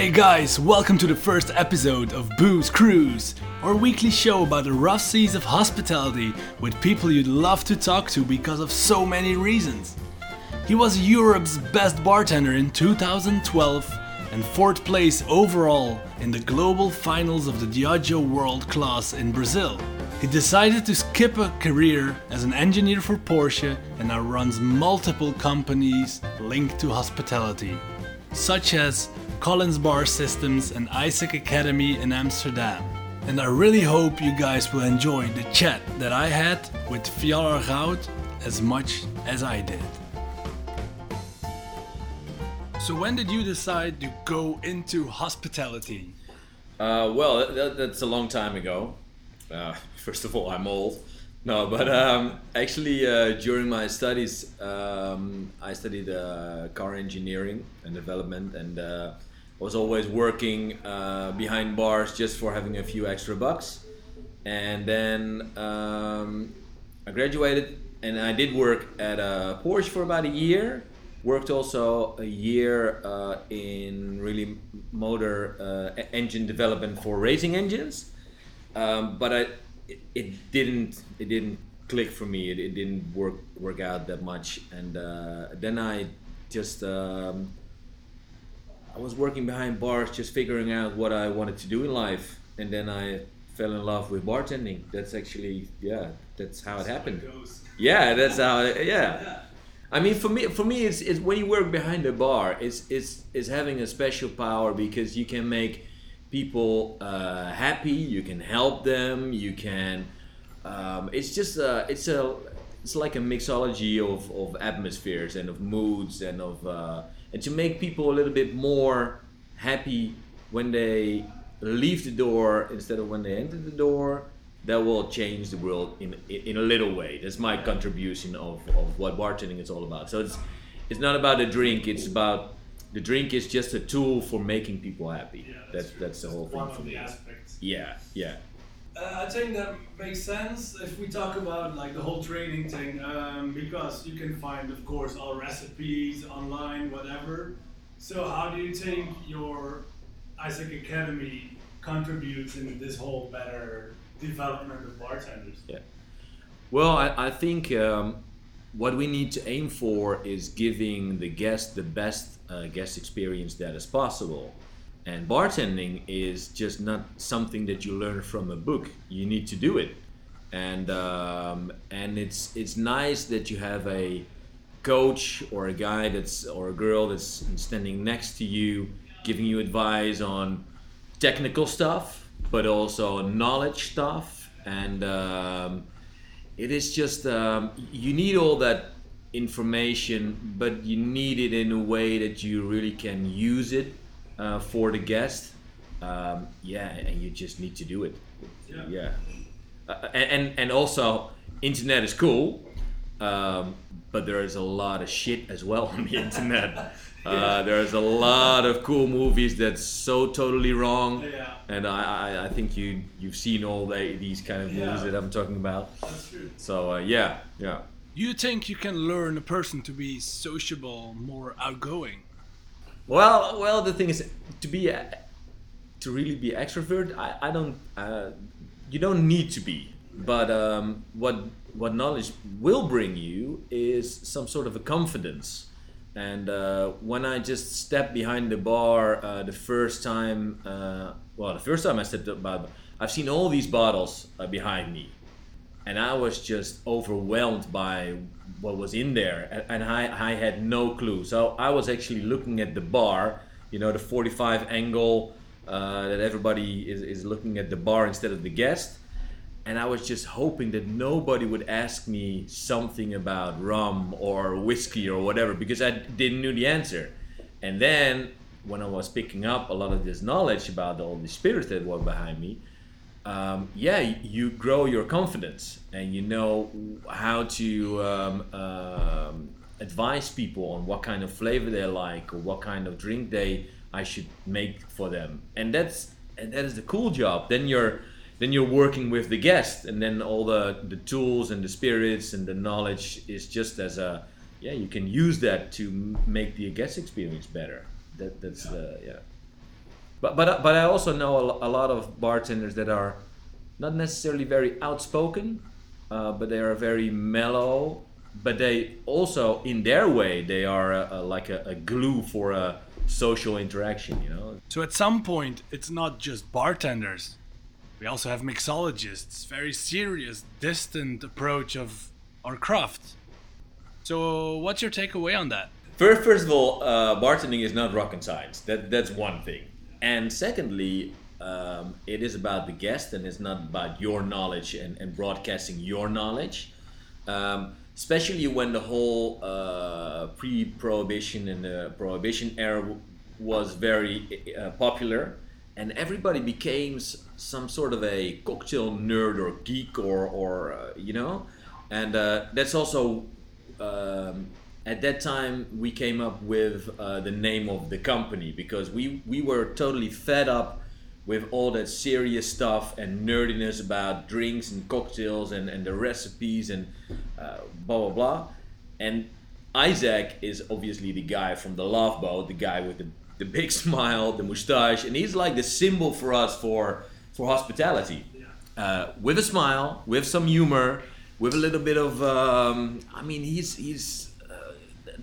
Hey guys, welcome to the first episode of Booze Cruise, our weekly show about the rough seas of hospitality with people you'd love to talk to because of so many reasons. He was Europe's best bartender in 2012 and fourth place overall in the global finals of the Diageo World Class in Brazil. He decided to skip a career as an engineer for Porsche and now runs multiple companies linked to hospitality, such as Collins Bar Systems and Isaac Academy in Amsterdam. And I really hope you guys will enjoy the chat that I had with Fjalar Goud as much as I did. So when did you decide to go into hospitality? Uh, well, that, that's a long time ago. Uh, first of all, I'm old. No, but um, actually, uh, during my studies, um, I studied uh, car engineering and development, and uh, was always working uh, behind bars just for having a few extra bucks. And then um, I graduated, and I did work at a Porsche for about a year. Worked also a year uh, in really motor uh, engine development for racing engines, um, but I it, it, didn't it didn't click for me. It, it didn't work work out that much, and uh, then I just um, I was working behind bars, just figuring out what I wanted to do in life, and then I fell in love with bartending. That's actually yeah, that's how it happened. Yeah, that's how it, yeah. I mean, for me, for me, it's, it's when you work behind the bar, it's, it's, it's having a special power because you can make people uh, happy, you can help them, you can. Um, it's just a, it's a, it's like a mixology of, of atmospheres and of moods and of, uh, and to make people a little bit more happy when they leave the door instead of when they enter the door that will change the world in in a little way. That's my contribution of, of what bartending is all about. So it's it's not about the drink. It's about the drink is just a tool for making people happy. Yeah, that's that's, that's, the whole thing for me. Yeah, yeah. Uh, I think that makes sense if we talk about like the whole training thing, um, because you can find, of course, all recipes online, whatever. So how do you think your Isaac Academy contributes in this whole better development of bartenders? Yeah. Well, I, I think um, what we need to aim for is giving the guest the best uh, guest experience that is possible. And bartending is just not something that you learn from a book. You need to do it, and um, and it's it's nice that you have a coach or a guy that's or a girl that's standing next to you, giving you advice on technical stuff, but also knowledge stuff, and um, it is just um, you need all that information, but you need it in a way that you really can use it uh, for the guest. Um, yeah, and you just need to do it. Yeah. Yeah, uh, and and also internet is cool, um, but there is a lot of shit as well on the internet. Uh, there's a lot of cool movies that's so totally wrong, Yeah, and I, I, I think you you've seen all the, these kind of movies Yeah. that I'm talking about. that's true. So uh, yeah, yeah. You think you can learn a person to be sociable, more outgoing? Well, well, the thing is, to be a, to really be extrovert, I, I don't. Uh, you don't need to be, but um, what what knowledge will bring you is some sort of a confidence. And uh, when I just stepped behind the bar uh, the first time, uh, well, the first time I stepped up, I've seen all these bottles uh, behind me, and I was just overwhelmed by what was in there, and I, I had no clue. So I was actually looking at the bar, you know, the 45 angle uh, that everybody is, is looking at the bar instead of the guest. And I was just hoping that nobody would ask me something about rum or whiskey or whatever because I didn't know the answer. And then when I was picking up a lot of this knowledge about all the spirits that were behind me, um, yeah, you grow your confidence and you know how to um, um, advise people on what kind of flavor they like or what kind of drink they I should make for them. And that's and that is the cool job. Then you're then you're working with the guest, and then all the the tools and the spirits and the knowledge is just as a yeah you can use that to make the guest experience better. That that's uh, yeah. But but but I also know a, a lot of bartenders that are not necessarily very outspoken, uh, but they are very mellow. But they also, in their way, they are a, a, like a, glue for a social interaction. You know. So at some point, it's not just bartenders. We also have mixologists, very serious, distant approach of our craft. So what's your takeaway on that? First, first of all, uh, bartending is not rocket science. That that's one thing. And secondly, um, it is about the guest and it's not about your knowledge and, and broadcasting your knowledge. Um, especially when the whole uh, pre-prohibition and the prohibition era w- was very uh, popular, and everybody became s- some sort of a cocktail nerd or geek or or uh, you know, and uh, that's also um, at that time we came up with uh, the name of the company because we we were totally fed up with all that serious stuff and nerdiness about drinks and cocktails and, and the recipes and uh, blah blah blah. And Isaac is obviously the guy from the love boat the guy with the, the big smile the mustache and he's like the symbol for us for for hospitality. Uh, with a smile with some humor with a little bit of um, I mean he's he's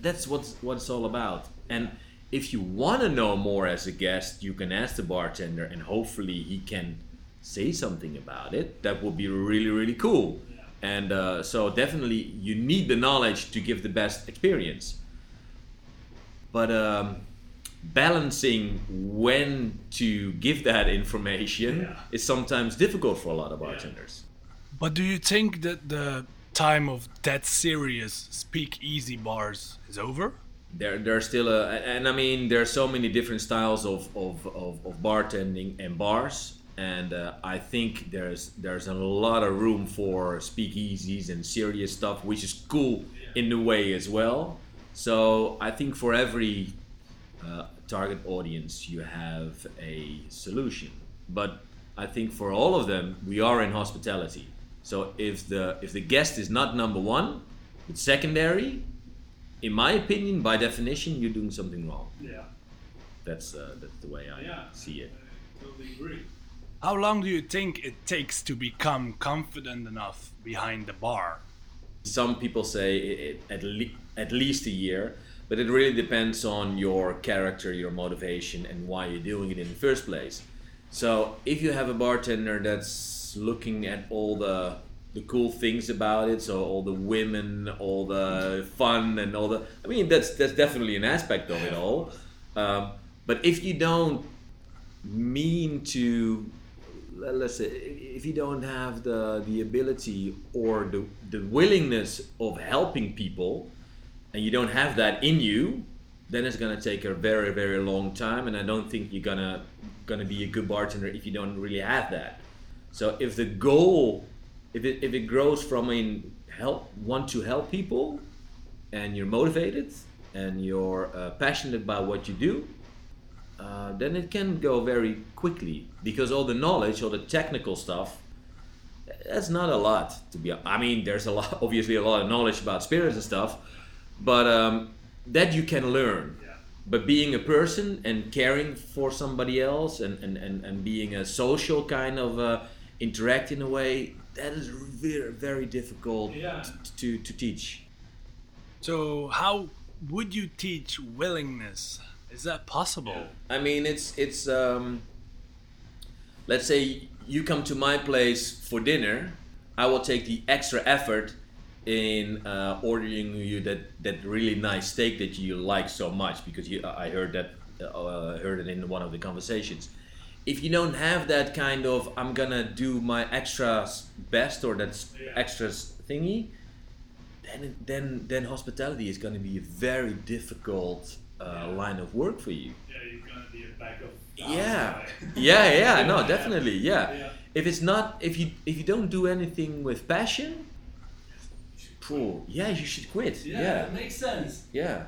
that's what's what it's all about. And if you want to know more as a guest you can ask the bartender and hopefully he can say something about it. That would be really really cool. And uh, so definitely you need the knowledge to give the best experience. But um, balancing when to give that information Yeah. is sometimes difficult for a lot of bartenders. But do you think that the time of that serious speakeasy bars is over? there there's still a and I mean there are so many different styles of of, of, of bartending and bars and uh, I think there's there's a lot of room for speakeasies and serious stuff which is cool in a way as well. So I think for every uh, target audience you have a solution. But I think for all of them we are in hospitality so if the if the guest is not number one it's secondary in my opinion, by definition, you're doing something wrong. Yeah. That's uh, that's the way I Yeah. see it. totally agree. How long do you think it takes to become confident enough behind the bar? Some people say it, it, at le- at least a year, but it really depends on your character, your motivation, and why you're doing it in the first place. So if you have a bartender that's looking at all the the cool things about it, so all the women, all the fun, and all the I mean that's that's definitely an aspect of it all. Um, but if you don't mean to let- let's say if you don't have the the ability or the the willingness of helping people and you don't have that in you then it's going to take a very very long time. And i don't think you're going to be a good bartender if you don't really have that so if the goal if it if it grows from a help want to help people and you're motivated and you're uh, passionate about what you do uh, then it can go very quickly because all the knowledge, all the technical stuff, that's not a lot to be. I mean, there's a lot, obviously, a lot of knowledge about spirits and stuff, but um, that you can learn. But being a person and caring for somebody else and, and, and, and being a social kind of uh, interact in a way, that is very, very difficult Yeah. to, to teach. So, how would you teach willingness? Is that possible? I mean, it's it's. Um, let's say you come to my place for dinner, I will take the extra effort in uh, ordering you that that really nice steak that you like so much because you I heard that uh, heard it in one of the conversations. If you don't have that kind of I'm gonna do my extra best or that Yeah. extra thingy, then then then hospitality is gonna be a very difficult uh, line of work for you. Yeah, you're gonna be a of. Yeah, yeah, yeah. No, definitely, yeah. Yeah. If it's not, if you if you don't do anything with passion, phew, yeah, you should quit. Yeah, makes sense. yeah.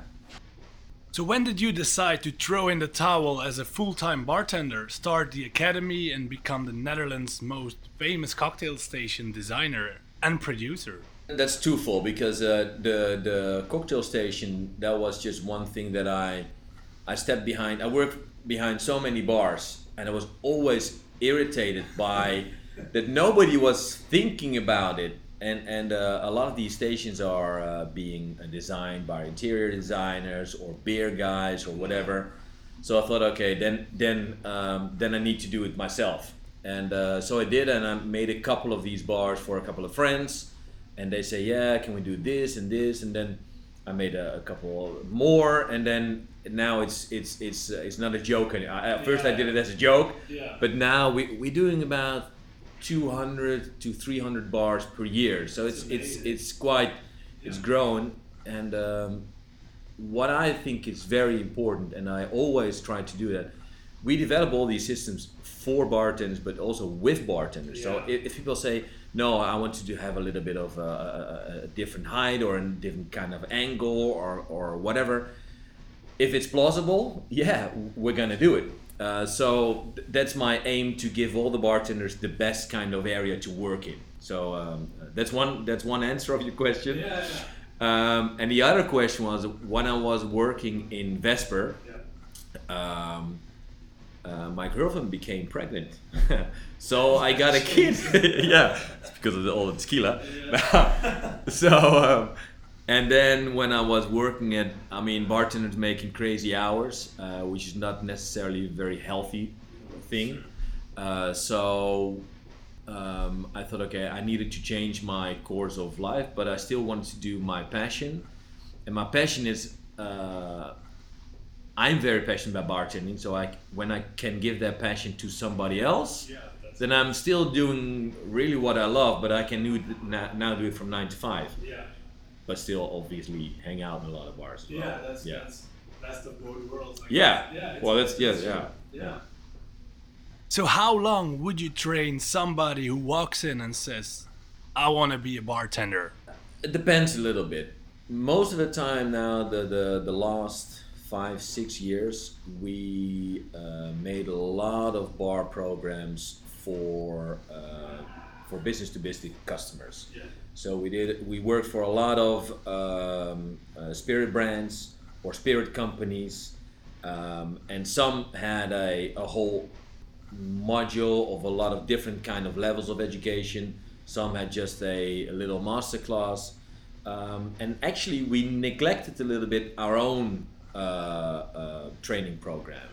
So, when did you decide to throw in the towel as a full time bartender, start the academy, and become the Netherlands' most famous cocktail station designer and producer? That's twofold because uh, the the cocktail station that was just one thing that I I stepped behind. I worked behind so many bars and I was always irritated by that nobody was thinking about it. And, and uh, a lot of these stations are uh, being designed by interior designers or beer guys or whatever. So I thought, okay, then then um, then I need to do it myself. And uh, so I did, and I made a couple of these bars for a couple of friends. And they say, yeah, can we do this and this? And then I made a, a couple more, and then now it's it's it's uh, it's not a joke. Anymore. At first, I did it as a joke, Yeah. but now we we're doing about 200 to 300 bars per year. So it's it's it's quite it's grown, and um, what I think is very important, and I always try to do that. We develop all these systems for bartenders, but also with bartenders. So if, if people say, "No, I want to do have a little bit of a, a, a different height or a different kind of angle or or whatever," if it's plausible, yeah, we're gonna do it. Uh, so th- that's my aim to give all the bartenders the best kind of area to work in. So um, that's one that's one answer of your question. Yeah. Um, and the other question was when I was working in Vesper, Yeah. um, uh, my girlfriend became pregnant. so I got a kid. yeah, it's because of the, all the tequila. so, um, and then when I was working at, I mean, bartenders making crazy hours, uh, which is not necessarily a very healthy thing. Uh, so um, I thought, okay, I needed to change my course of life, but I still wanted to do my passion. And my passion is, uh, I'm very passionate about bartending. So I, when I can give that passion to somebody else, Yeah, then I'm still doing really what I love, but I can do it now, now do it from nine to five, yeah. But still obviously hang out in a lot of bars. as Yeah, well. that's yeah. that's best of both worlds. I Yeah. guess. Yeah. Well, that's yes, it's yeah. true. Yeah. So, how long would you train somebody who walks in and says, I want to be a bartender? It depends a little bit. Most of the time now, the the, the last five six years, we uh, made a lot of bar programs for uh, for business to business customers. Yeah. So we did. We worked for a lot of um, uh, spirit brands or spirit companies, um, and some had a, a whole module of a lot of different kind of levels of education. Some had just a, a little master class, um, and actually we neglected a little bit our own uh, uh, training program.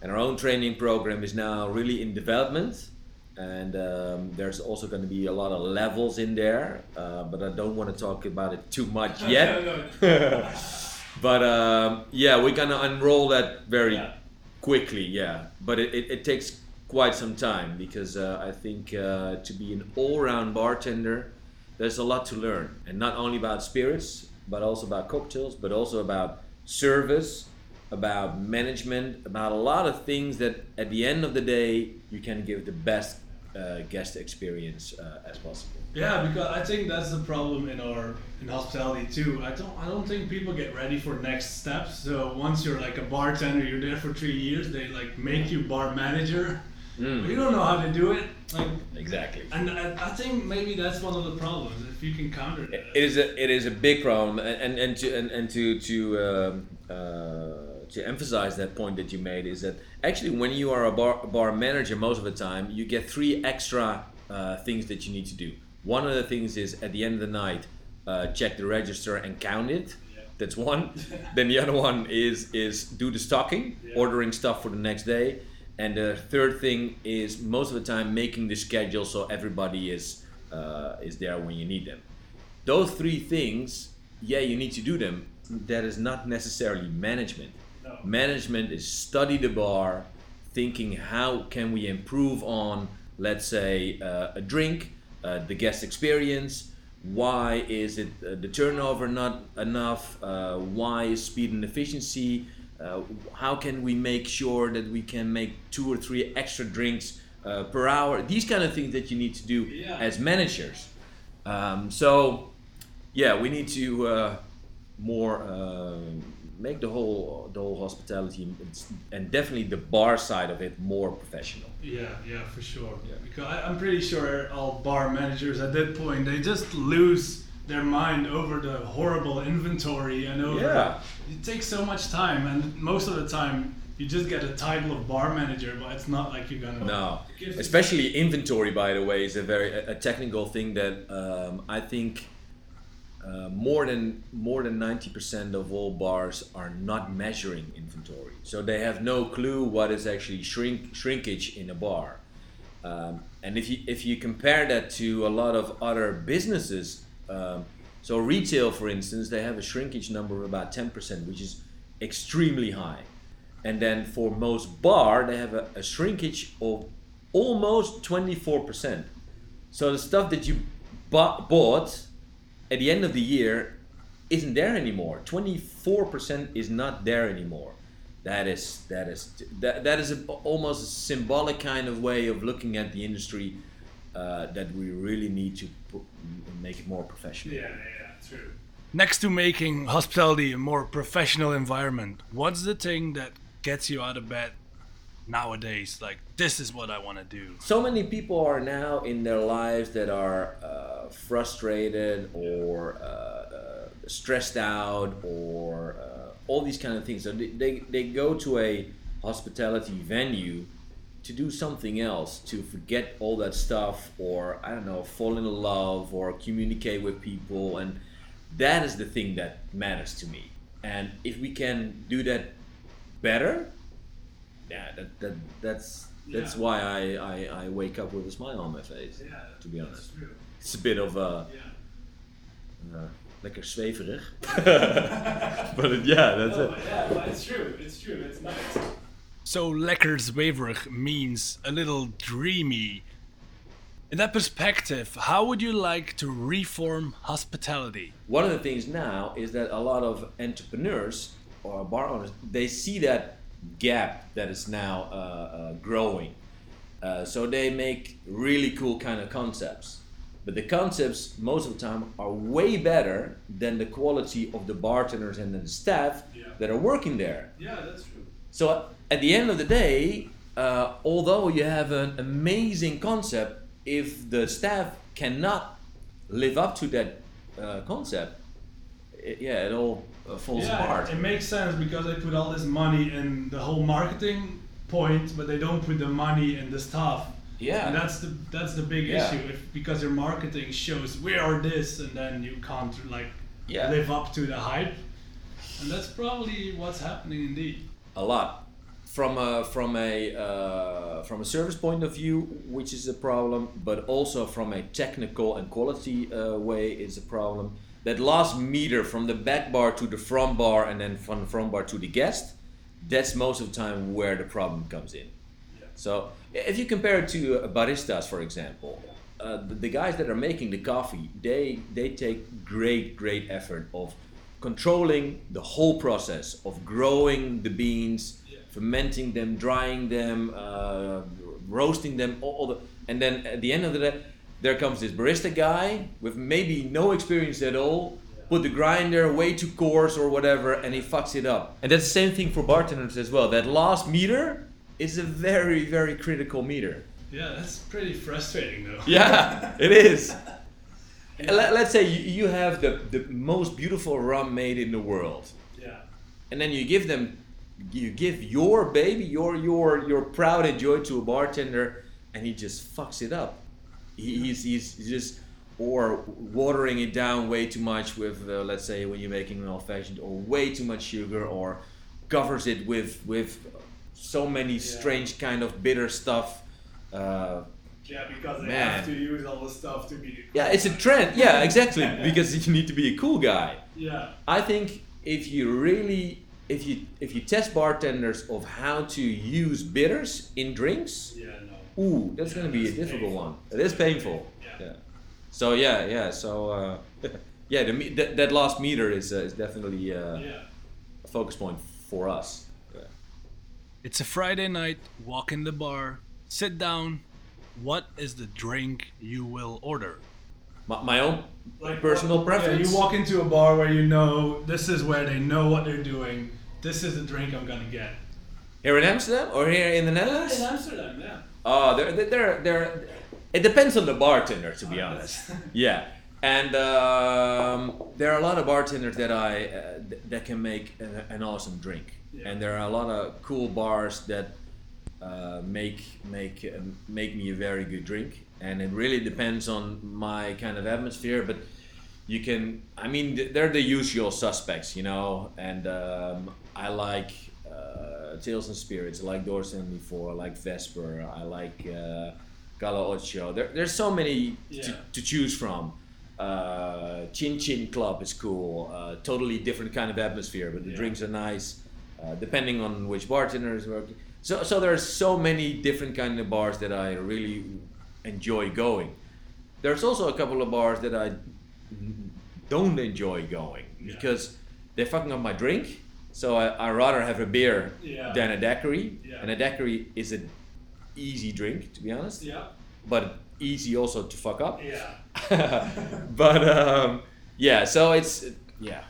And our own training program is now really in development, and um, there's also going to be a lot of levels in there. Uh, but I don't want to talk about it too much yet. No, no. but um, yeah, we're gonna unroll that very Yeah. quickly. Yeah, but it, it, it takes quite some time because uh, I think uh, to be an all-round bartender, there's a lot to learn, and not only about spirits, but also about cocktails, but also about service, about management, about a lot of things that at the end of the day you can give the best uh, guest experience uh, as possible. Yeah, because I think that's the problem in our in hospitality too. I don't I don't think people get ready for next steps. So once you're like a bartender, you're there for three years. They like make you bar manager. Mm. But you don't know how to do it. Like, Exactly. and I, I think maybe that's one of the problems. If you can counter that. It is a it is a big problem, and and, and to and, and to to um, uh, to emphasize that point that you made is that actually when you are a bar, bar manager, most of the time you get three extra uh, things that you need to do. One of the things is at the end of the night, uh, check the register and count it. Yeah. That's one. then the other one is is do the stocking, Yeah. ordering stuff for the next day, and the third thing is most of the time making the schedule so everybody is uh, is there when you need them. Those three things, yeah, you need to do them. That is not necessarily management. Management is study the bar, thinking how can we improve on, let's say, uh, a drink, uh, the guest experience. Why is it uh, the turnover not enough? Uh, why is speed and efficiency? Uh, how can we make sure that we can make two or three extra drinks uh, per hour? These kind of things that you need to do Yeah. as managers. Um, so, yeah, we need to uh, more uh, make the whole the whole hospitality and definitely the bar side of it more professional. Yeah, yeah, for sure. Yeah. Because I, I'm pretty sure all bar managers at that point they just lose their mind over the horrible inventory and over. Yeah. It takes so much time, and most of the time You just get a title of bar manager, but it's not like you're gonna. No, especially inventory. By the way, is a very a, a technical thing that um, I think uh, more than more than ninety percent of all bars are not measuring inventory, so they have no clue what is actually shrink shrinkage in a bar. Um, and if you if you compare that to a lot of other businesses, um, so retail, for instance, they have a shrinkage number of about ten percent, which is extremely high. And then for most bar, they have a, a shrinkage of almost twenty four percent. So the stuff that you bought at the end of the year isn't there anymore. Twenty four percent is not there anymore. That is that is that, that is a, almost a symbolic kind of way of looking at the industry uh, that we really need to pu- make it more professional. Yeah, yeah, true. Next to making hospitality a more professional environment, what's the thing that gets you out of bed nowadays? Like, this is what I want to do. So many people are now in their lives that are uh, frustrated or uh, uh, stressed out or uh, all these kind of things. So they, they, they go to a hospitality venue to do something else, to forget all that stuff, or I don't know, fall in love or communicate with people, and that is the thing that matters to me. And if we can do that better, yeah, that, that that's that's Yeah. why I, I, I wake up with a smile on my face. to be honest, true. it's a bit of a Yeah. uh, lekker zweverig, but it, yeah, that's it. yeah, but it's true. It's true. It's nice. So lekker zweverig means a little dreamy. In that perspective, how would you like to reform hospitality? one of the things now is that a lot of entrepreneurs or bar owners they see that gap that is now uh, uh, growing uh, so they make really cool kind of concepts but the concepts most of the time are way better than the quality of the bartenders and the staff Yeah. that are working there Yeah, that's true. so at the end of the day, uh, although you have an amazing concept, if the staff cannot live up to that uh, concept, it, yeah, it all uh, falls Yeah, apart. it makes sense because they put all this money in the whole marketing point, but they don't put the money in the stuff. Yeah. And that's the that's the big Yeah. issue. If because your marketing shows we are this, and then you can't like Yeah. live up to the hype, and that's probably what's happening indeed. a lot from a from a uh, from a service point of view, which is a problem, but also from a technical and quality uh, way is a problem. That last meter from the back bar to the front bar, and then from the front bar to the guest, that's most of the time where the problem comes in. So if you compare it to uh, baristas, for example, uh, the, guys that are making the coffee, they they take great great effort of controlling the whole process of growing the beans, fermenting them, drying them, uh, roasting them, all, all the, and then at the end of the day, there comes this barista guy with maybe no experience at all. Put the grinder way too coarse or whatever, and he fucks it up. And that's the same thing for bartenders as well. That last meter is a very, very critical meter. Yeah, that's pretty frustrating though. Yeah, it is. Let, let's say you, you have the, the most beautiful rum made in the world, Yeah. and then you give them, you give your baby, your your your proud and joy to a bartender, and he just fucks it up. He, he's, he's he's just or watering it down way too much with, uh, let's say, when you're making an old fashioned, or way too much sugar, or covers it with with so many strange kind of bitter stuff. Uh, Yeah, because they Man. have to use all the stuff to be. Yeah, it's a trend. Yeah, exactly. because you need to be a cool guy. Yeah. I think if you really, if you if you test bartenders of how to use bitters in drinks, Yeah. No. Ooh, that's gonna be a difficult one. It is painful. Yeah. So yeah, yeah. So uh, yeah, the me- that, that last meter is uh, is definitely uh, Yeah. a focus point for us. Yeah. It's a Friday night. Walk in the bar. Sit down. What is the drink you will order? My, my own personal preference. Yeah, you walk into a bar where you know this is where they know what they're doing. This is the drink I'm gonna get. here in Amsterdam or here in the Netherlands. In Amsterdam, yeah. Oh, they're, they're, they're, it depends on the bartender, to be honest. Yeah. And um, there are a lot of bartenders that I uh, th- that can make a, an awesome drink, Yeah. and there are a lot of cool bars that uh, make make uh, make me a very good drink. And it really depends on my kind of atmosphere, but you can. I mean, th- they're the usual suspects, you know. And um, I like uh, Tales and Spirits. I like Door 74. I like Vesper. I like uh, Gala Ocho. There, there's so many Yeah. to, to choose from. Uh, Chin Chin Club is cool. Uh, totally different kind of atmosphere, but the Yeah. drinks are nice. Uh, depending on which bartender is working. So, so there's so many different kind of bars that I really enjoy going. There's also a couple of bars that I don't enjoy going Yeah. because they're fucking up my drink. So I, I rather have a beer Yeah. than a daiquiri. Yeah. And a daiquiri is an easy drink, to be honest, Yeah. but easy also to fuck up. Yeah. but um, yeah, so it's yeah.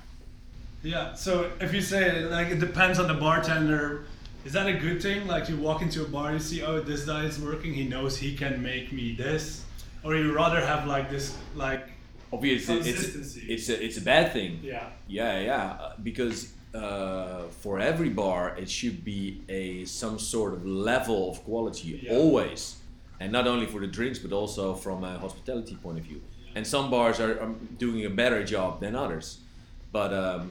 Yeah. So if you say like it depends on the bartender, is that a good thing? Like you walk into a bar, you see, oh, this guy is working. He knows he can make me this, or you rather have like this, like Obviously, it's Consistency. it's a, it's a bad thing. yeah, Yeah, yeah, uh, because uh, for every bar it should be a some sort of level of quality Yeah. always, and not only for the drinks but also from a hospitality point of view. And some bars are, are doing a better job than others, but um,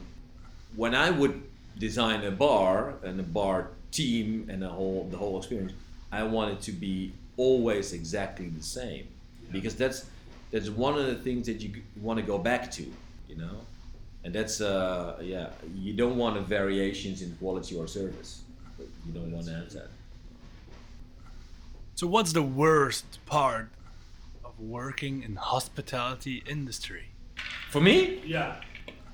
when I would design a bar and a bar team and the whole the whole experience, I want it to be always exactly the same, because that's that's one of the things that you want to go back to, you know, and that's uh yeah you don't want a variations in quality or service, you don't want to have that. So what's the worst part of working in hospitality industry? For me, yeah,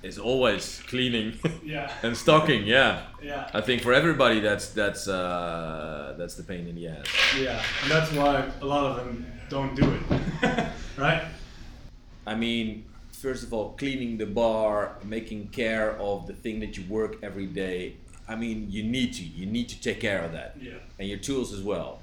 it's always cleaning yeah, and stocking. Yeah, yeah, I think for everybody that's that's uh, that's the pain in the ass. yeah. And that's why a lot of them don't do it, right? I mean, first of all, cleaning the bar, making care of the thing that you work every day. I mean, you need to. You need to take care of that, Yeah, and your tools as well.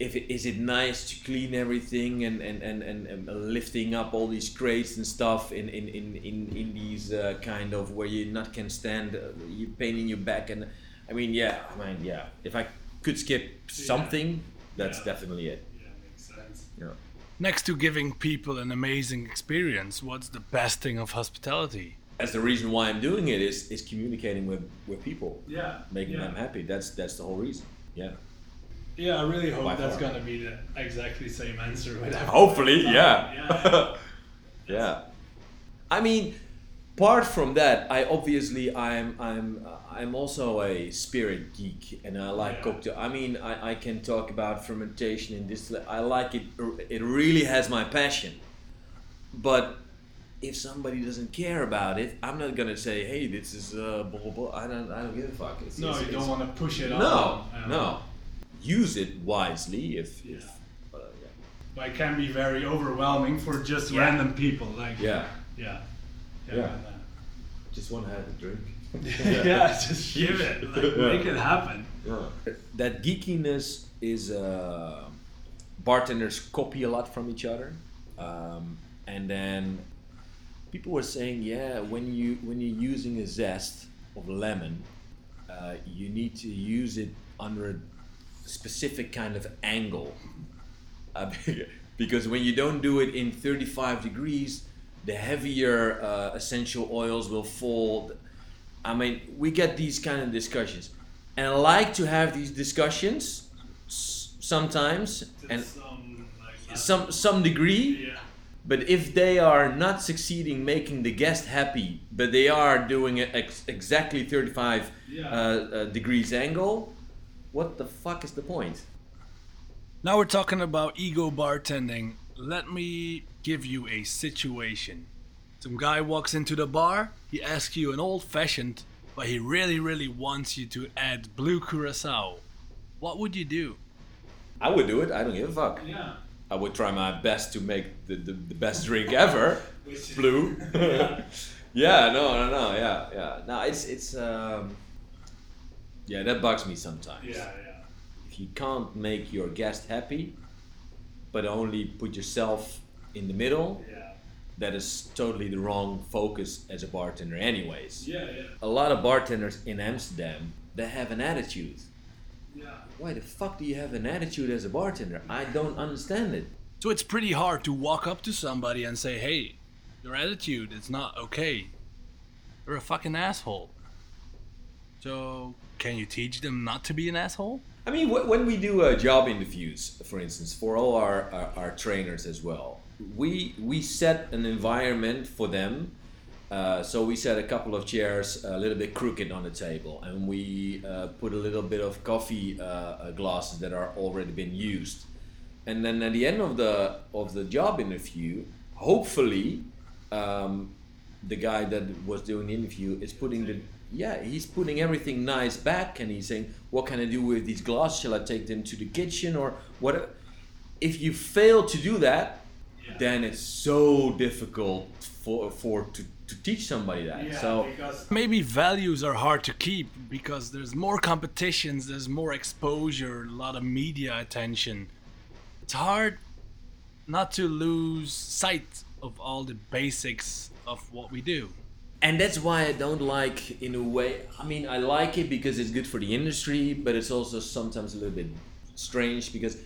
If it, is it nice to clean everything and, and, and, and, and lifting up all these crates and stuff in in, in, in, in these uh, kind of where you not can stand, uh, you pain in your back and I mean yeah, I mean yeah. If I could skip something, that's Yeah. definitely it. yeah, makes sense. Yeah. Next to giving people an amazing experience, what's the best thing of hospitality? That's the reason why I'm doing it is is communicating with, with people, Yeah, making yeah. them happy. That's that's the whole reason. Yeah. Yeah, I really hope By that's far. gonna be the exactly same answer. with every Hopefully, time. yeah. yeah. yeah. I mean, apart from that, I obviously I'm I'm uh, I'm also a spirit geek, and I like Yeah. cocktail. I mean, I, I can talk about fermentation and this. I like it. It really has my passion. But if somebody doesn't care about it, I'm not gonna say, "Hey, this is uh, blah blah blah." I don't I don't give a fuck. It's, No, it's- you don't want to push it No, on. no. Use it wisely. If, if uh, yeah. But it can be very overwhelming for just Yeah. random people. Like yeah, yeah, Yeah. and, just want to have a drink. yeah, just give it, like, Yeah. make it happen. That geekiness is uh, bartenders copy a lot from each other, um, and then people were saying, yeah, when you when you're using a zest of lemon, uh, you need to use it under a specific kind of angle, uh, because when you don't do it in 35 degrees, the heavier uh, essential oils will fall. I mean, we get these kind of discussions, and I like to have these discussions sometimes, and some, like, some some degree. yeah, But if they are not succeeding making the guest happy, but they are doing it ex- exactly 35 Yeah. uh, uh, degrees angle, what the fuck is the point? Now we're talking about ego bartending. Let me give you a situation. Some guy walks into the bar, he asks you an old fashioned, but he really, really wants you to add blue curacao. What would you do? I would do it. I don't give a fuck. yeah. I would try my best to make the, the, the best drink ever. Blue. Yeah. yeah, no, no, no, yeah, yeah. No, it's it's um, yeah, that bugs me sometimes. Yeah, yeah. If you can't make your guest happy, but only put yourself in the middle, Yeah. that is totally the wrong focus as a bartender, anyways. Yeah, yeah. A lot of bartenders in Amsterdam, they have an attitude. Yeah. Why the fuck do you have an attitude as a bartender? I don't understand it. So it's pretty hard to walk up to somebody and say, hey, your attitude is not okay. You're a fucking asshole. So, can you teach them not to be an asshole? I mean, wh- when we do uh, job interviews, for instance, for all our, our, our trainers as well, we we set an environment for them. Uh, so we set a couple of chairs a little bit crooked on the table, and we uh, put a little bit of coffee uh, uh, glasses that are already been used. And then at the end of the of the job interview, hopefully, um, the guy that was doing the interview is putting the yeah he's putting everything nice back and he's saying what can i do with these glasses shall i take them to the kitchen or what if you fail to do that then it's so difficult for for to, to teach somebody that so because Maybe values are hard to keep because there's more competitions, there's more exposure, a lot of media attention. It's hard not to lose sight of all the basics of what we do. and that's why I don't like, in a way. I mean, I like it because it's good for the industry, but it's also sometimes a little bit strange because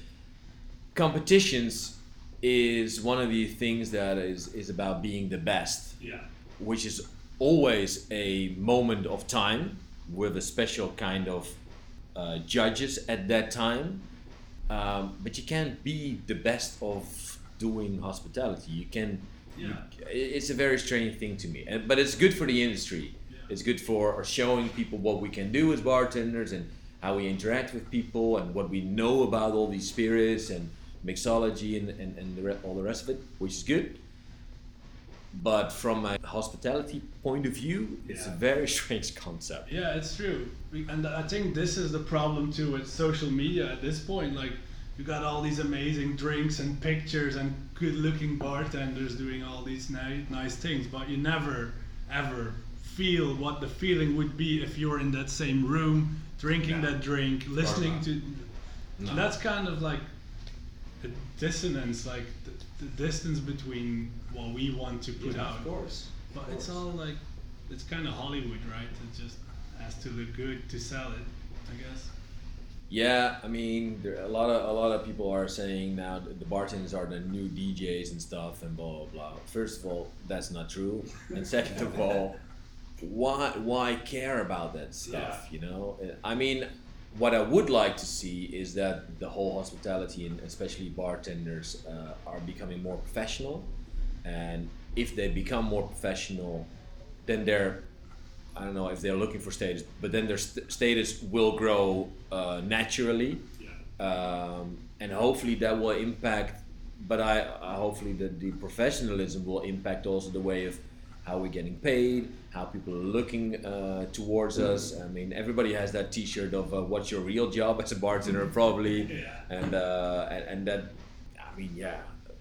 competitions is one of the things that is is about being the best, yeah. which is always a moment of time with a special kind of uh, judges at that time. Um, but you can't be the best of doing hospitality. You can. you- it's a very strange thing to me, and, but it's good for the industry. Yeah. It's good for showing people what we can do as bartenders and how we interact with people and what we know about all these spirits and mixology and, and, and the re- all the rest of it, which is good. But from a hospitality point of view, it's a very strange concept. Yeah, it's true. And I think this is the problem too with social media at this point. Like, you got all these amazing drinks and pictures and good looking bartenders doing all these ni- nice things, but you never ever feel what the feeling would be if you were in that same room drinking Yeah. that drink, listening to. No. That's kind of like the dissonance, like the, the distance between what we want to put out. Of course. But it's all like, it's kind of Hollywood, right? It just has to look good to sell it, I guess. Yeah, I mean, there, a lot of a lot of people are saying now the bartenders are the new DJs and stuff and blah blah blah. First of all, that's not true, and second of all, why why care about that stuff? You know, I mean, what I would like to see is that the whole hospitality and especially bartenders uh, are becoming more professional, and if they become more professional, then they're I don't know if they're looking for status, but then their st- status will grow uh, naturally, Yeah. um, and hopefully that will impact. But I, I hopefully that the professionalism will impact also the way of how we're getting paid, how people are looking uh, towards us. I mean, everybody has that T-shirt of uh, "What's your real job as a bartender?" probably, Yeah. and, uh, and and that. I mean, yeah,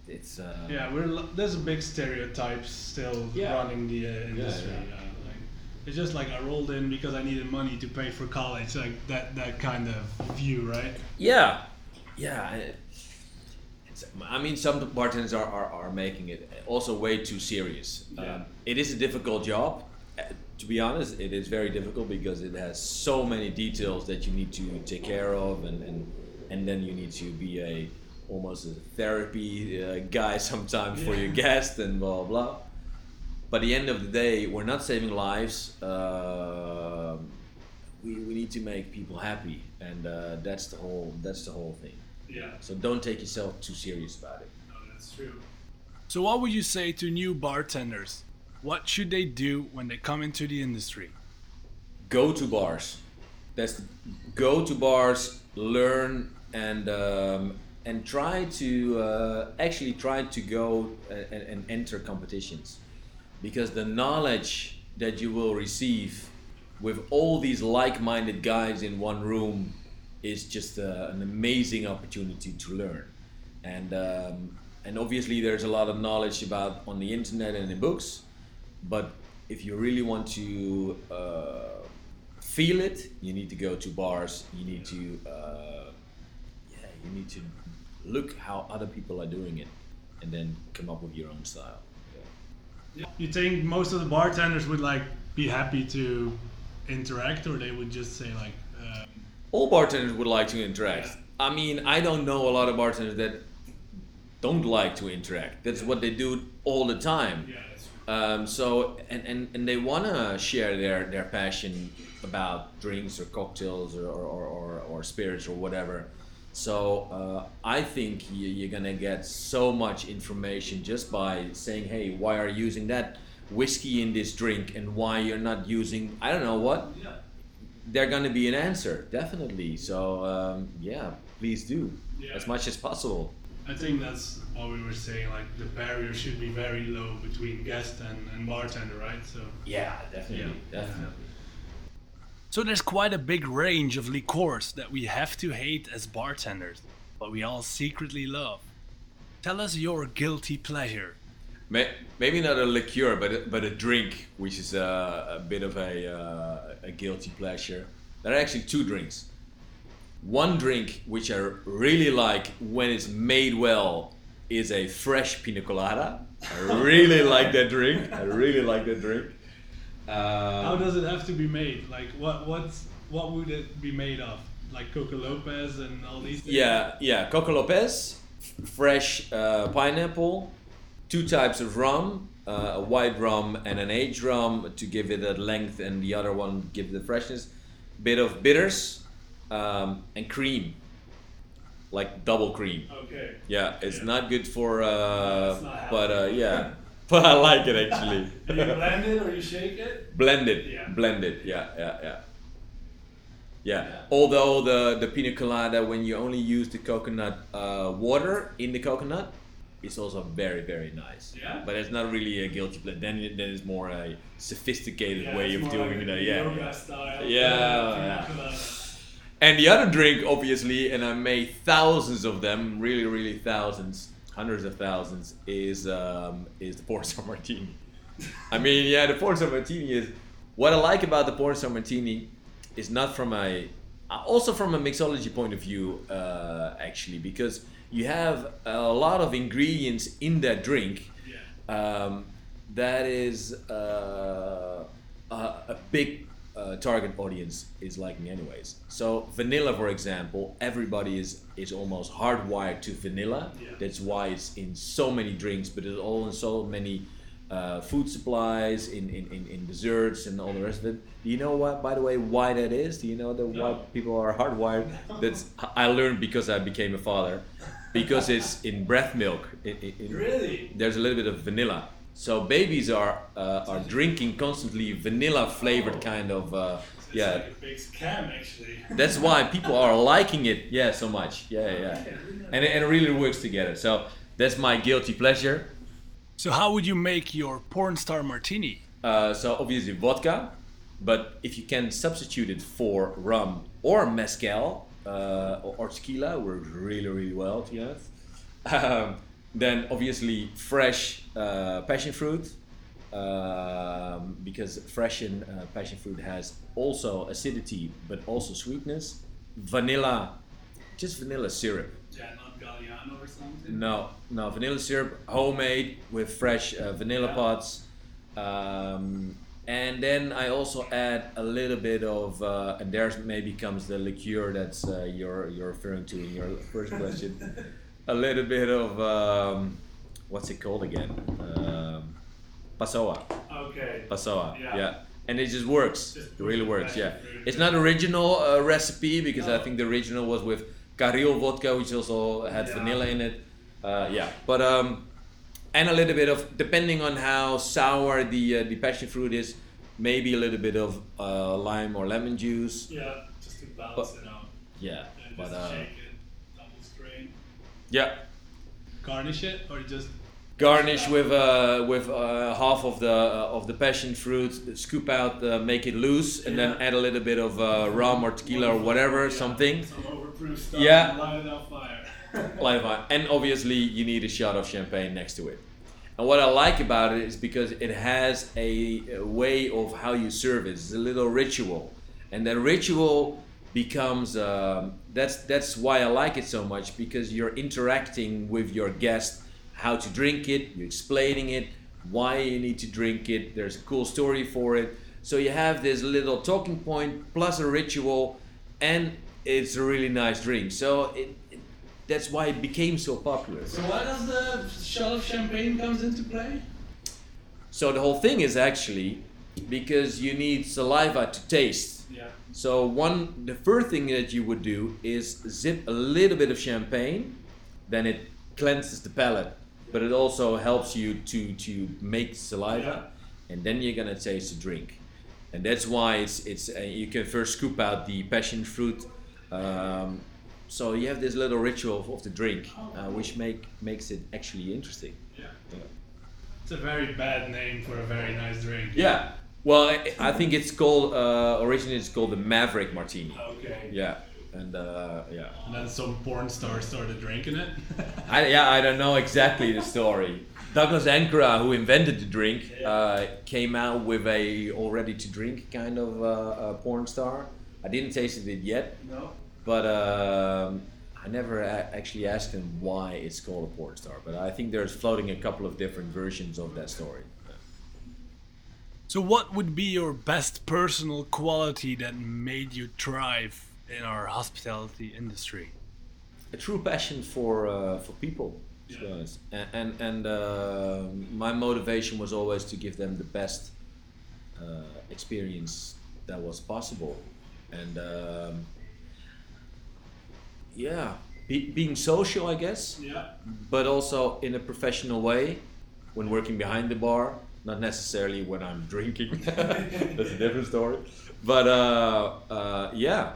it's. Uh, Yeah, we're there's a big stereotype still Yeah. running the uh, industry. yeah. Yeah, like, it's just like I rolled in because I needed money to pay for college, like that that kind of view, right? Yeah, yeah. And it- It's, I mean, some bartenders are, are, are making it also way too serious. Yeah. Um, it is a difficult job. Uh, To be honest, it is very difficult because it has so many details that you need to take care of, and, and, and then you need to be a almost a therapy uh, guy sometimes for your guest and blah blah. blah. But at the end of the day, we're not saving lives. Um we, we need to make people happy, and uh, that's the whole that's the whole thing. Yeah, So don't take yourself too serious about it. no, that's true. So, what would you say to new bartenders? What should they do when they come into the industry? Go to bars. That's go to bars, learn, and um, and try to uh, actually try to go and, and enter competitions, because the knowledge that you will receive with all these like-minded guys in one room is just uh, an amazing opportunity to learn and um, and obviously there's a lot of knowledge about on the internet and in books but if you really want to uh, feel it you need to go to bars you need to uh, yeah you need to look how other people are doing it and then come up with your own style. You think most of the bartenders would like be happy to interact, or they would just say like, uh, All bartenders would like to interact. I mean, I don't know a lot of bartenders that don't like to interact. That's what they do all the time. yeah, Um, so and, and, and they want to share their, their passion about drinks or cocktails or, or, or, or spirits or whatever. So uh, I think you, you're gonna get so much information just by saying, "Hey, why are you using that whiskey in this drink, and why you're not using I don't know what." yeah. They're gonna be an answer, definitely. So um, yeah, please do Yeah. as much as possible. I think that's what we were saying. Like the barrier should be very low between guest and, and bartender, right? So Yeah, definitely, Yeah. definitely. So there's quite a big range of liqueurs that we have to hate as bartenders, but we all secretly love. Tell us your guilty pleasure. May, maybe not a liqueur, but a, but a drink, which is a, a bit of a, uh, a guilty pleasure. There are actually two drinks. One drink which I really like when it's made well is a fresh pina colada. I really like that drink. I really like that drink. how Um, does it have to be made? Like what what's what would it be made of? Like Coco Lopez and all these things. Yeah, yeah. Coco Lopez, f- fresh uh, pineapple, two types of rum, uh, a white rum and an aged rum to give it a length, and the other one give the freshness. Bit of bitters, um, and cream, like double cream. Okay. Yeah, it's Yeah. not good for, uh, not but uh, yeah, but I like it actually. Do you blend it or you shake it? Blended, Yeah. blended, yeah, yeah, yeah. Yeah. Yeah. Although the the pina colada, when you only use the coconut uh, water in the coconut, it's also very very nice. Yeah? But it's not really a guilty pleasure. Then it, then it's more a sophisticated Yeah, way of doing like it. Yeah. yeah. style. Yeah, yeah. And the other drink, obviously, and I made thousands of them, really really thousands, hundreds of thousands, is um, is the Pornstar Martini. I mean, yeah, the Pornstar Martini is what I like about the Pornstar Martini is not from a also from a mixology point of view uh, actually because you have a lot of ingredients in that drink um, that is uh, a, a big uh, target audience is like me anyways. So vanilla for example everybody is is almost hardwired to vanilla. Yeah. that's why it's in so many drinks but it's all in so many uh, food supplies in, in, in, in desserts and all the rest of it do you know what by the way why that is do you know that why people are hardwired that's i learned because i became a father because it's in breast milk in, in, in- Really? there's a little bit of vanilla. So babies are uh, are drinking constantly vanilla flavored kind of uh, It's yeah. like a big scam actually. That's why people are liking it yeah so much yeah yeah, yeah. and it, and it really works together. So that's my guilty pleasure. So how would you make your porn star martini? Uh, so obviously vodka, but if you can substitute it for rum or mezcal uh, or, or tequila, works really really well honest. Um, then obviously fresh uh, passion fruit, um, because fresh and uh, passion fruit has also acidity but also sweetness. Vanilla, just vanilla syrup. Or something. No, no, vanilla syrup, homemade with fresh uh, vanilla Yeah. pods. Um, and then I also add a little bit of, uh, and there's maybe comes the liqueur that's uh, you're, you're referring to in your first question. a little bit of, um, what's it called again? Um, Passoa. Okay. Passoa, Yeah. yeah. And it just works. Just it really works, yeah. It's not original uh, recipe because I think the original was with Cariel vodka, which also had Yeah. vanilla in it. Uh, yeah, but um, and a little bit of depending on how sour the uh, the passion fruit is, maybe a little bit of uh, lime or lemon juice. Yeah, just to balance But- it out. Yeah, And but just uh, shake it, double strain. yeah, Garnish it or just garnish with uh, with uh, half of the uh, of the passion fruit, scoop out, uh, make it loose, and then add a little bit of uh, rum or tequila or whatever, Yeah, something. Some overproof stuff. Yeah. Light it on fire. Light fire. And obviously, you need a shot of champagne next to it. And what I like about it is because it has a, a way of how you serve it. It's a little ritual, and that ritual becomes um, that's that's why I like it so much because you're interacting with your guest how to drink it, you're explaining it, why you need to drink it. There's a cool story for it. So you have this little talking point plus a ritual, and it's a really nice drink. So it, it that's why it became so popular. So why does the shot of champagne comes into play? So the whole thing is actually because you need saliva to taste. Yeah. So one, the first thing that you would do is zip a little bit of champagne, then it cleanses the palate, but it also helps you to to make saliva, and then you're gonna taste the drink, and that's why it's it's uh, you can first scoop out the passion fruit. Um, so you have this little ritual of, of the drink, uh, which make makes it actually interesting. Yeah. Yeah. It's a very bad name for a very nice drink. Yeah. Well, I, I think it's called uh, originally it's called the Maverick Martini. Okay. Yeah, and uh, yeah, And then some porn star started drinking it. I yeah I don't know exactly the story. Douglas Ankrah, who invented the drink, uh, came out with a all ready to drink kind of uh, uh, porn star. I didn't taste it yet, no. but um, I never a- actually asked him why it's called a porn star. But I think there's floating a couple of different versions of that story. So, what would be your best personal quality that made you thrive in our hospitality industry? a true passion for uh, for people to be Yeah. honest. and and, and uh, my motivation was always to give them the best uh, experience that was possible and um, yeah be, being social i guess Yeah. but also in a professional way when working behind the bar not necessarily when i'm drinking that's a different story but uh, uh, yeah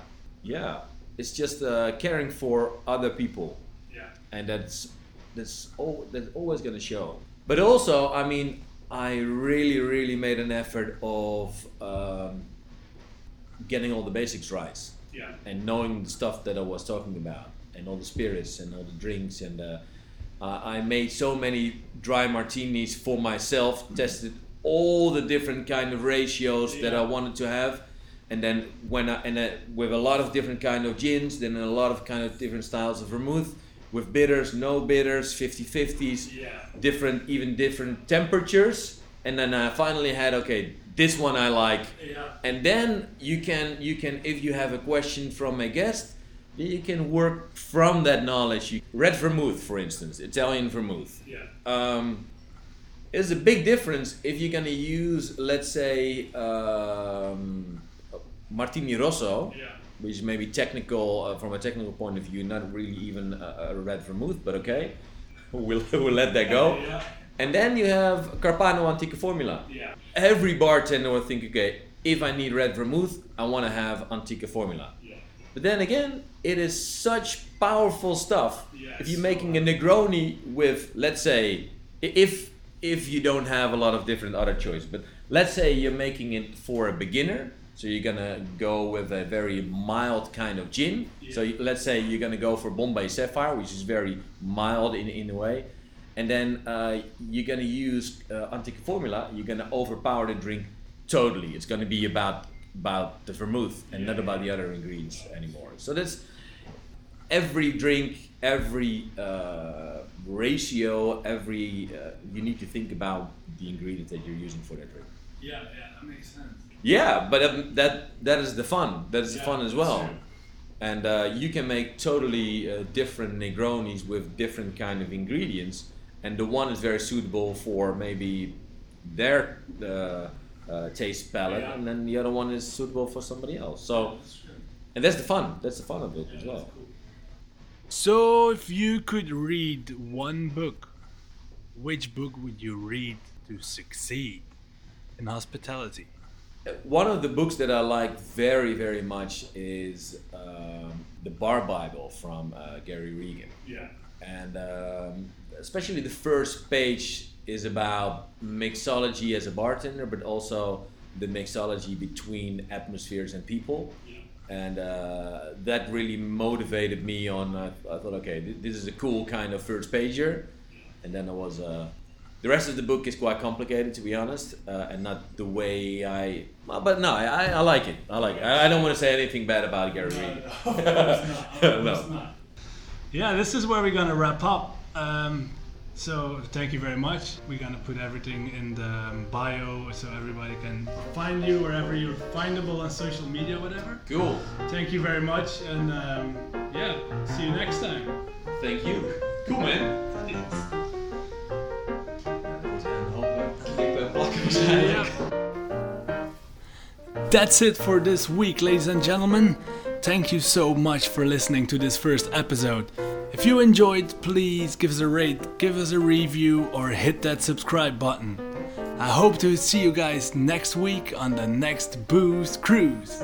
yeah. It's just uh, caring for other people. Yeah. and that's that's all that's always going to show. But also i mean i really really made an effort of um, getting all the basics right. Yeah. and knowing the stuff that I was talking about, and all the spirits and all the drinks, and uh, uh, I made so many dry martinis for myself, tested all the different kind of ratios that I wanted to have, and then when I, and uh, with a lot of different kind of gins, then a lot of kind of different styles of vermouth, with bitters, no bitters, 50-50s, Yeah. different even different temperatures, and then I finally had okay, this one I like Yeah. and then you can you can if you have a question from a guest you can work from that knowledge you, red vermouth for instance italian vermouth Yeah. um, is a big difference if you're gonna use let's say um, martini rosso Yeah. which is maybe technical uh, from a technical point of view not really even a, a red vermouth but okay we'll, we'll let that go Yeah. and then you have carpano antica formula Yeah. every bartender will think, okay, if I need red vermouth, I want to have Antica Formula. Yeah. But then again, it is such powerful stuff. Yeah, if you're making a Negroni with, let's say, if if you don't have a lot of different other choice, but let's say you're making it for a beginner, so you're gonna go with a very mild kind of gin. So Yeah. you, let's say you're gonna go for Bombay Sapphire, which is very mild in in a way. And then uh, you're gonna use uh, Antica Formula. You're gonna overpower the drink totally. It's gonna be about about the vermouth and not about the other ingredients anymore. So that's every drink, every uh, ratio, every uh, you need to think about the ingredients that you're using for that drink. Yeah. Yeah. That makes sense. Yeah, but um, that that is the fun. That is the fun as well. And uh, you can make totally uh, different Negronis with different kind of ingredients, and the one is very suitable for maybe their uh, uh, taste palette, Yeah. and then the other one is suitable for somebody else. So, That's and that's the fun. That's the fun of it Yeah, as well. cool. So, if you could read one book, which book would you read to succeed in hospitality? One of the books that I like very, very much is um, the Bar Bible from uh, Gary Regan. Yeah. and um, especially the first page is about mixology as a bartender, but also the mixology between atmospheres and people. Yeah. And uh, that really motivated me on. Uh, I thought, okay, th- this is a cool kind of first pager. And then I was. The rest of the book is quite complicated, to be honest, uh, and not the way I. Well, but no, I, I like it. I like it. I, I don't want to say anything bad about Gary Regan. of course not. No. not. Yeah, this is where we're gonna wrap up. Um, So thank you very much. We're gonna put everything in the um, bio so everybody can find you wherever you're findable on social media, whatever. Cool. Thank you very much, and um, yeah, see you next time. Thank you. Cool man. That's it for this week, ladies and gentlemen. Thank you so much for listening to this first episode. If you enjoyed, please give us a rate, give us a review, or hit that subscribe button. I hope to see you guys next week on the next Booze Cruise.